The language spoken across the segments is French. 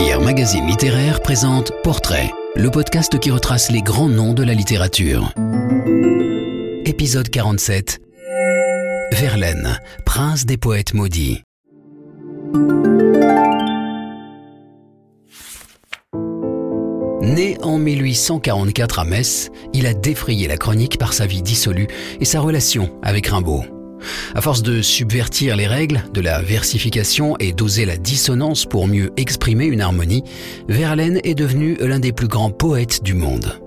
Lire Magazine Littéraire présente Portrait, le podcast qui retrace les grands noms de la littérature. Épisode 47 Verlaine, prince des poètes maudits. Né en 1844 à Metz, il a défrayé la chronique par sa vie dissolue et sa relation avec Rimbaud. À force de subvertir les règles, de la versification et d'oser la dissonance pour mieux exprimer une harmonie, Verlaine est devenu l'un des plus grands poètes du monde.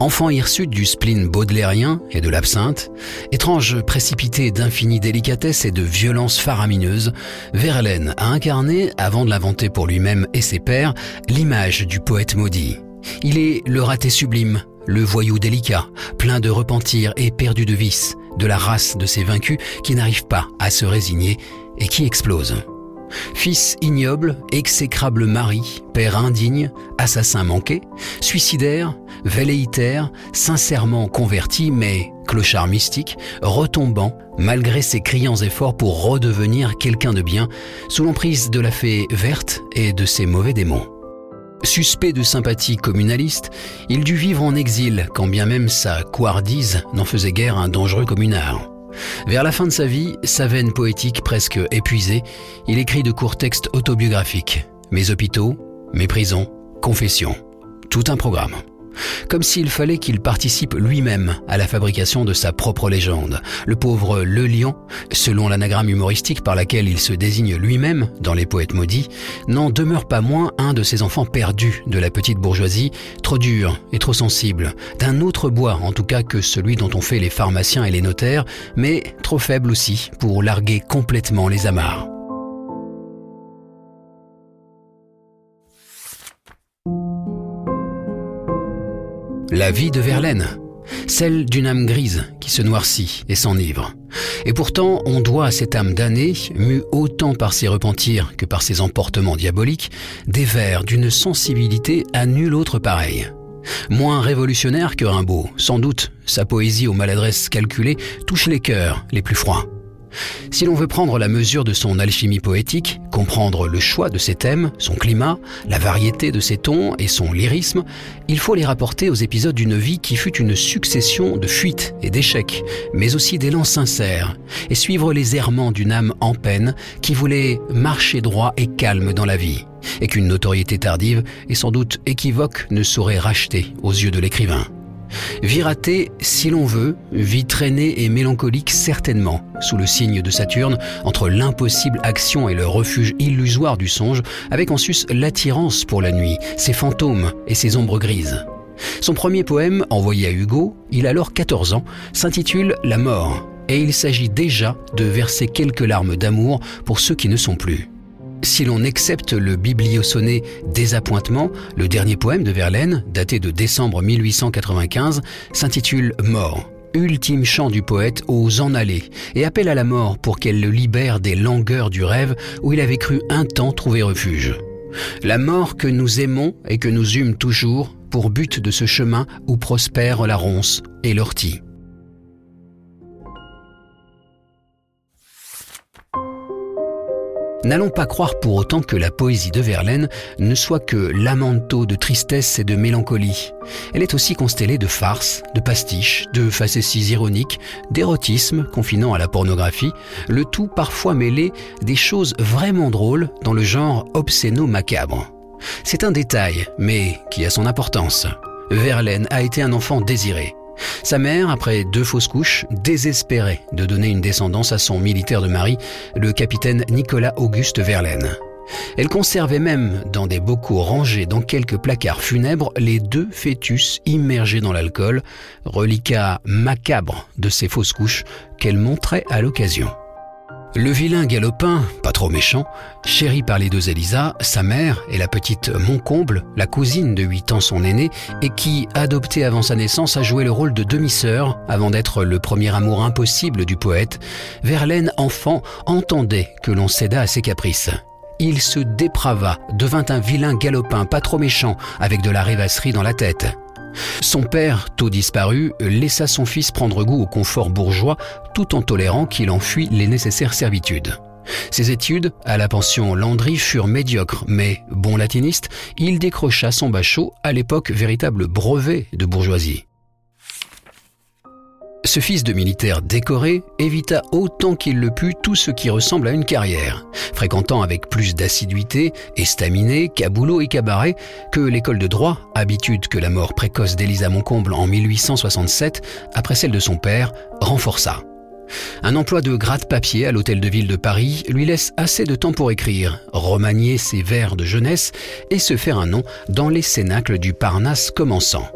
Enfant hirsute du spleen baudelairien et de l'absinthe, étrange précipité d'infinie délicatesse et de violence faramineuse, Verlaine a incarné, avant de l'inventer pour lui-même et ses pairs, l'image du poète maudit. Il est le raté sublime, le voyou délicat, plein de repentir et perdu de vice, de la race de ces vaincus qui n'arrivent pas à se résigner et qui explosent. Fils ignoble, exécrable mari, père indigne, assassin manqué, suicidaire, velléitaire, sincèrement converti, mais clochard mystique, retombant, malgré ses criants efforts pour redevenir quelqu'un de bien, sous l'emprise de la fée verte et de ses mauvais démons. Suspect de sympathie communaliste, il dut vivre en exil, quand bien même sa couardise n'en faisait guère un dangereux communard. Vers la fin de sa vie, sa veine poétique presque épuisée, il écrit de courts textes autobiographiques. Mes hôpitaux, mes prisons, confessions. Tout un programme comme s'il fallait qu'il participe lui-même à la fabrication de sa propre légende. Le pauvre Le Lion, selon l'anagramme humoristique par laquelle il se désigne lui-même dans Les Poètes Maudits, n'en demeure pas moins un de ces enfants perdus de la petite bourgeoisie, trop dur et trop sensible, d'un autre bois en tout cas que celui dont ont fait les pharmaciens et les notaires, mais trop faible aussi pour larguer complètement les amarres. La vie de Verlaine, celle d'une âme grise qui se noircit et s'enivre. Et pourtant, on doit à cette âme damnée, mue autant par ses repentirs que par ses emportements diaboliques, des vers d'une sensibilité à nul autre pareil. Moins révolutionnaire que Rimbaud, sans doute, sa poésie aux maladresses calculées touche les cœurs les plus froids. Si l'on veut prendre la mesure de son alchimie poétique, comprendre le choix de ses thèmes, son climat, la variété de ses tons et son lyrisme, il faut les rapporter aux épisodes d'une vie qui fut une succession de fuites et d'échecs, mais aussi d'élan sincères, et suivre les errements d'une âme en peine qui voulait marcher droit et calme dans la vie, et qu'une notoriété tardive et sans doute équivoque ne saurait racheter aux yeux de l'écrivain. Vie ratée, si l'on veut, vie traînée et mélancolique certainement, sous le signe de Saturne, entre l'impossible action et le refuge illusoire du songe, avec en sus l'attirance pour la nuit, ses fantômes et ses ombres grises. Son premier poème, envoyé à Hugo, il a alors 14 ans, s'intitule La mort, et il s'agit déjà de verser quelques larmes d'amour pour ceux qui ne sont plus. Si l'on accepte le bibliosonné Désappointement, le dernier poème de Verlaine, daté de décembre 1895, s'intitule Mort ultime chant du poète aux en aller et appelle à la mort pour qu'elle le libère des langueurs du rêve où il avait cru un temps trouver refuge. La mort que nous aimons et que nous eûmes toujours pour but de ce chemin où prospèrent la ronce et l'ortie. N'allons pas croire pour autant que la poésie de Verlaine ne soit que lamento de tristesse et de mélancolie. Elle est aussi constellée de farces, de pastiches, de facéties ironiques, d'érotisme confinant à la pornographie, le tout parfois mêlé des choses vraiment drôles dans le genre obscéno-macabre. C'est un détail, mais qui a son importance. Verlaine a été un enfant désiré. Sa mère, après deux fausses couches, désespérait de donner une descendance à son militaire de mari, le capitaine Nicolas Auguste Verlaine. Elle conservait même, dans des bocaux rangés dans quelques placards funèbres, les deux fœtus immergés dans l'alcool, reliquat macabre de ces fausses couches qu'elle montrait à l'occasion. Le vilain galopin, pas trop méchant, chéri par les deux Elisa, sa mère et la petite Moncomble, la cousine de 8 ans son aînée, et qui, adoptée avant sa naissance, a joué le rôle de demi-sœur avant d'être le premier amour impossible du poète, Verlaine, enfant, entendait que l'on céda à ses caprices. Il se déprava, devint un vilain galopin pas trop méchant, avec de la rêvasserie dans la tête. Son père, tôt disparu, laissa son fils prendre goût au confort bourgeois tout en tolérant qu'il en fuit les nécessaires servitudes. Ses études à la pension Landry furent médiocres, mais bon latiniste, il décrocha son bachot à l'époque véritable brevet de bourgeoisie. Ce fils de militaire décoré évita autant qu'il le put tout ce qui ressemble à une carrière, fréquentant avec plus d'assiduité, estaminet, caboulot et cabaret que l'école de droit, habitude que la mort précoce d'Élisa Moncomble en 1867, après celle de son père, renforça. Un emploi de gratte-papier à l'hôtel de ville de Paris lui laisse assez de temps pour écrire, remanier ses vers de jeunesse et se faire un nom dans les cénacles du Parnasse commençant.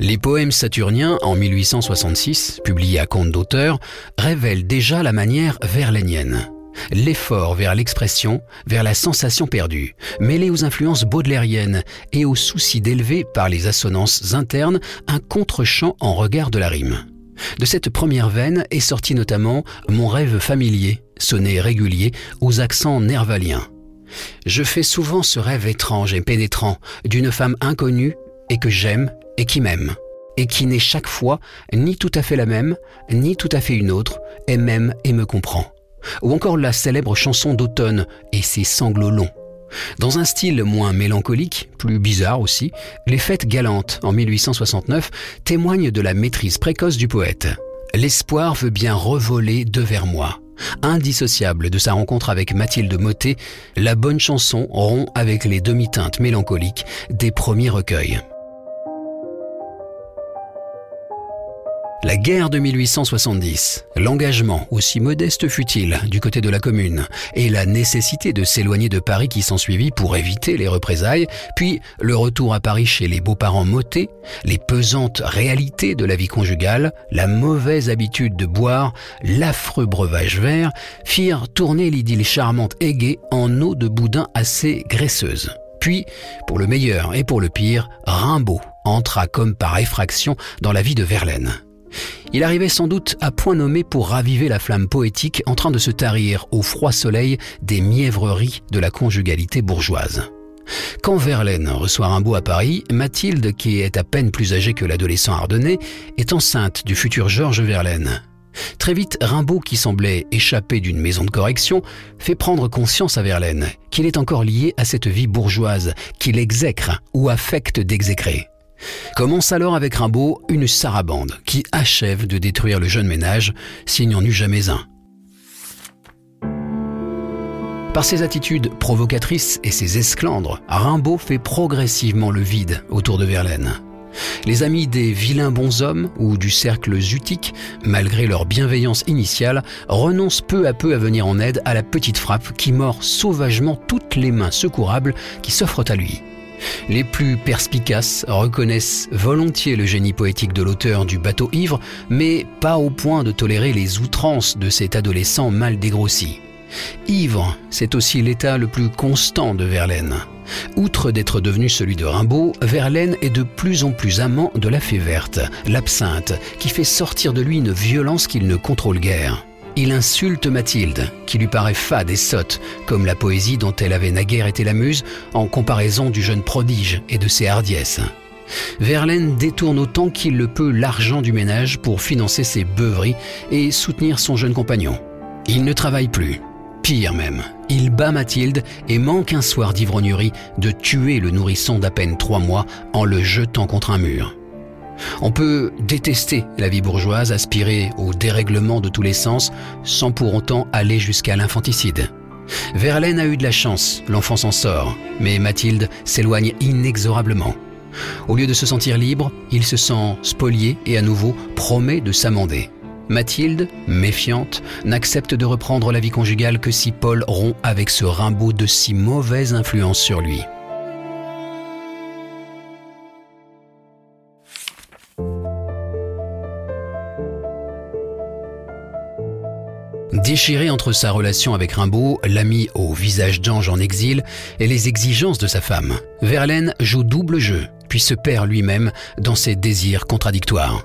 Les poèmes saturniens en 1866, publiés à compte d'auteur, révèlent déjà la manière verlainienne l'effort vers l'expression, vers la sensation perdue, mêlé aux influences baudelairiennes et au souci d'élever par les assonances internes un contre-champ en regard de la rime. De cette première veine est sorti notamment Mon rêve familier, sonné régulier aux accents nervaliens. Je fais souvent ce rêve étrange et pénétrant d'une femme inconnue et que j'aime et qui m'aime, et qui n'est chaque fois ni tout à fait la même, ni tout à fait une autre, et m'aime et me comprend ou encore la célèbre chanson d'automne et ses sanglots longs. Dans un style moins mélancolique, plus bizarre aussi, Les Fêtes galantes en 1869 témoignent de la maîtrise précoce du poète. L'espoir veut bien revoler de vers moi. Indissociable de sa rencontre avec Mathilde Motet, la bonne chanson rompt avec les demi-teintes mélancoliques des premiers recueils. La guerre de 1870, l'engagement, aussi modeste fut-il, du côté de la commune, et la nécessité de s'éloigner de Paris qui s'ensuivit pour éviter les représailles, puis le retour à Paris chez les beaux-parents motés, les pesantes réalités de la vie conjugale, la mauvaise habitude de boire, l'affreux breuvage vert, firent tourner l'idylle charmante et gaie en eau de boudin assez graisseuse. Puis, pour le meilleur et pour le pire, Rimbaud entra comme par effraction dans la vie de Verlaine. Il arrivait sans doute à point nommé pour raviver la flamme poétique en train de se tarir au froid soleil des mièvreries de la conjugalité bourgeoise. Quand Verlaine reçoit Rimbaud à Paris, Mathilde, qui est à peine plus âgée que l'adolescent ardennais, est enceinte du futur Georges Verlaine. Très vite, Rimbaud, qui semblait échapper d'une maison de correction, fait prendre conscience à Verlaine qu'il est encore lié à cette vie bourgeoise, qu'il exècre ou affecte d'exécrer. Commence alors avec Rimbaud une sarabande qui achève de détruire le jeune ménage s'il n'y en eut jamais un. Par ses attitudes provocatrices et ses esclandres, Rimbaud fait progressivement le vide autour de Verlaine. Les amis des vilains bonshommes ou du cercle zutique, malgré leur bienveillance initiale, renoncent peu à peu à venir en aide à la petite frappe qui mord sauvagement toutes les mains secourables qui s'offrent à lui. Les plus perspicaces reconnaissent volontiers le génie poétique de l'auteur du bateau ivre, mais pas au point de tolérer les outrances de cet adolescent mal dégrossi. Ivre, c'est aussi l'état le plus constant de Verlaine. Outre d'être devenu celui de Rimbaud, Verlaine est de plus en plus amant de la fée verte, l'absinthe, qui fait sortir de lui une violence qu'il ne contrôle guère. Il insulte Mathilde, qui lui paraît fade et sotte, comme la poésie dont elle avait naguère été la muse, en comparaison du jeune prodige et de ses hardiesses. Verlaine détourne autant qu'il le peut l'argent du ménage pour financer ses beuveries et soutenir son jeune compagnon. Il ne travaille plus. Pire même, il bat Mathilde et manque un soir d'ivrognerie de tuer le nourrisson d'à peine trois mois en le jetant contre un mur. On peut détester la vie bourgeoise, aspirer au dérèglement de tous les sens, sans pour autant aller jusqu'à l'infanticide. Verlaine a eu de la chance, l'enfant s'en sort, mais Mathilde s'éloigne inexorablement. Au lieu de se sentir libre, il se sent spolié et à nouveau promet de s'amender. Mathilde, méfiante, n'accepte de reprendre la vie conjugale que si Paul rompt avec ce Rimbaud de si mauvaise influence sur lui. Déchiré entre sa relation avec Rimbaud, l'ami au visage d'ange en exil, et les exigences de sa femme, Verlaine joue double jeu, puis se perd lui-même dans ses désirs contradictoires.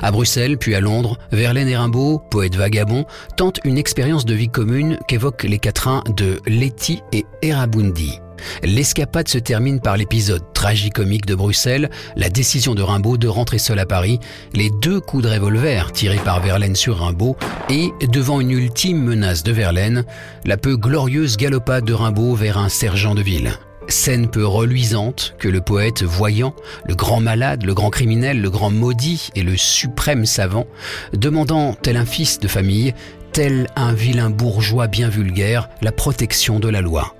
À Bruxelles, puis à Londres, Verlaine et Rimbaud, poète vagabond, tentent une expérience de vie commune qu'évoquent les quatrains de Letty et Erabundi. L'escapade se termine par l'épisode tragicomique de Bruxelles, la décision de Rimbaud de rentrer seul à Paris, les deux coups de revolver tirés par Verlaine sur Rimbaud et, devant une ultime menace de Verlaine, la peu glorieuse galopade de Rimbaud vers un sergent de ville. Scène peu reluisante que le poète voyant, le grand malade, le grand criminel, le grand maudit et le suprême savant, demandant, tel un fils de famille, tel un vilain bourgeois bien vulgaire, la protection de la loi.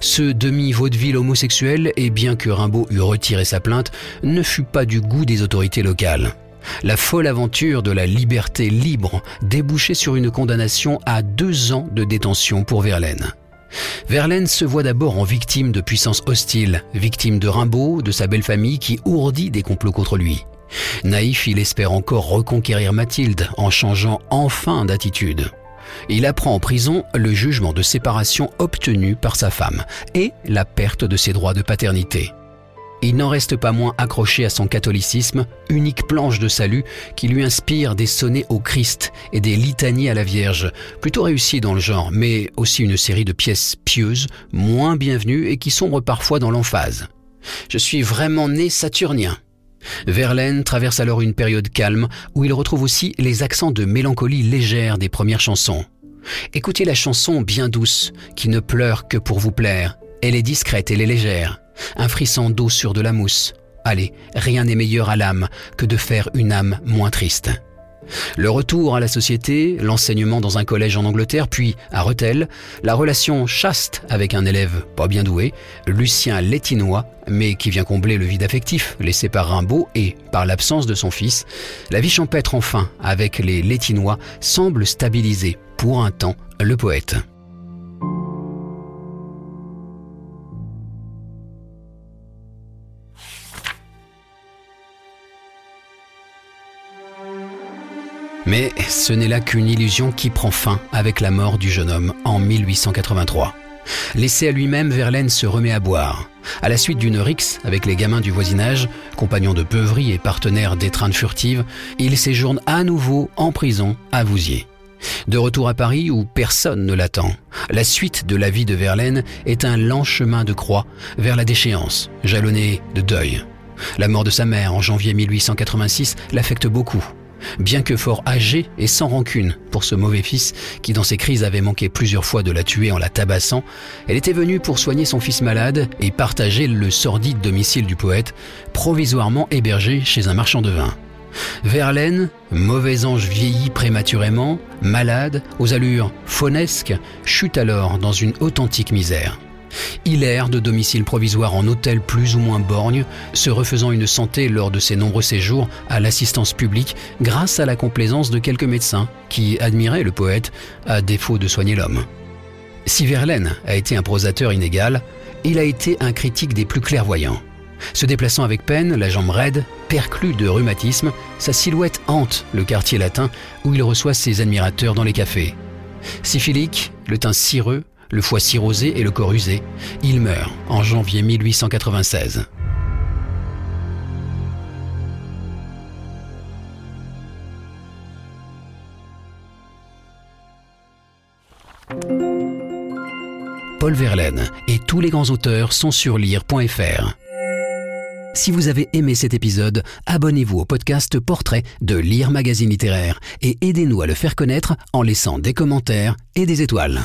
Ce demi-vaudeville homosexuel, et bien que Rimbaud eût retiré sa plainte, ne fut pas du goût des autorités locales. La folle aventure de la liberté libre débouchait sur une condamnation à deux ans de détention pour Verlaine. Verlaine se voit d'abord en victime de puissances hostiles, victime de Rimbaud, de sa belle famille qui ourdit des complots contre lui. Naïf, il espère encore reconquérir Mathilde en changeant enfin d'attitude. Il apprend en prison le jugement de séparation obtenu par sa femme et la perte de ses droits de paternité. Il n'en reste pas moins accroché à son catholicisme, unique planche de salut qui lui inspire des sonnets au Christ et des litanies à la Vierge, plutôt réussies dans le genre, mais aussi une série de pièces pieuses, moins bienvenues et qui sombrent parfois dans l'emphase. Je suis vraiment né saturnien. Verlaine traverse alors une période calme où il retrouve aussi les accents de mélancolie légère des premières chansons. Écoutez la chanson bien douce, qui ne pleure que pour vous plaire. Elle est discrète, elle est légère. Un frisson d'eau sur de la mousse. Allez, rien n'est meilleur à l'âme que de faire une âme moins triste. Le retour à la société, l'enseignement dans un collège en Angleterre, puis à Rethel, la relation chaste avec un élève pas bien doué, Lucien Létinois, mais qui vient combler le vide affectif laissé par Rimbaud et par l'absence de son fils, la vie champêtre enfin avec les Létinois semble stabiliser pour un temps le poète. Mais ce n'est là qu'une illusion qui prend fin avec la mort du jeune homme en 1883. Laissé à lui-même, Verlaine se remet à boire. À la suite d'une rixe avec les gamins du voisinage, compagnons de beuverie et partenaires d'étreinte furtive, il séjourne à nouveau en prison à Vouziers. De retour à Paris où personne ne l'attend, la suite de la vie de Verlaine est un lent chemin de croix vers la déchéance, jalonné de deuil. La mort de sa mère en janvier 1886 l'affecte beaucoup. Bien que fort âgé et sans rancune pour ce mauvais fils qui dans ses crises avait manqué plusieurs fois de la tuer en la tabassant, elle était venue pour soigner son fils malade et partager le sordide domicile du poète, provisoirement hébergé chez un marchand de vin. Verlaine, mauvais ange vieilli prématurément, malade, aux allures faunesques, chute alors dans une authentique misère. Il erre de domicile provisoire en hôtel plus ou moins borgne, se refaisant une santé lors de ses nombreux séjours à l'assistance publique grâce à la complaisance de quelques médecins qui admiraient le poète à défaut de soigner l'homme. Si Verlaine a été un prosateur inégal, il a été un critique des plus clairvoyants. Se déplaçant avec peine, la jambe raide, perclue de rhumatisme, sa silhouette hante le quartier latin où il reçoit ses admirateurs dans les cafés. Syphilique, le teint cireux, le foie cirrosé et le corps usé, il meurt en janvier 1896. Paul Verlaine et tous les grands auteurs sont sur lire.fr. Si vous avez aimé cet épisode, abonnez-vous au podcast Portrait de Lire Magazine Littéraire et aidez-nous à le faire connaître en laissant des commentaires et des étoiles.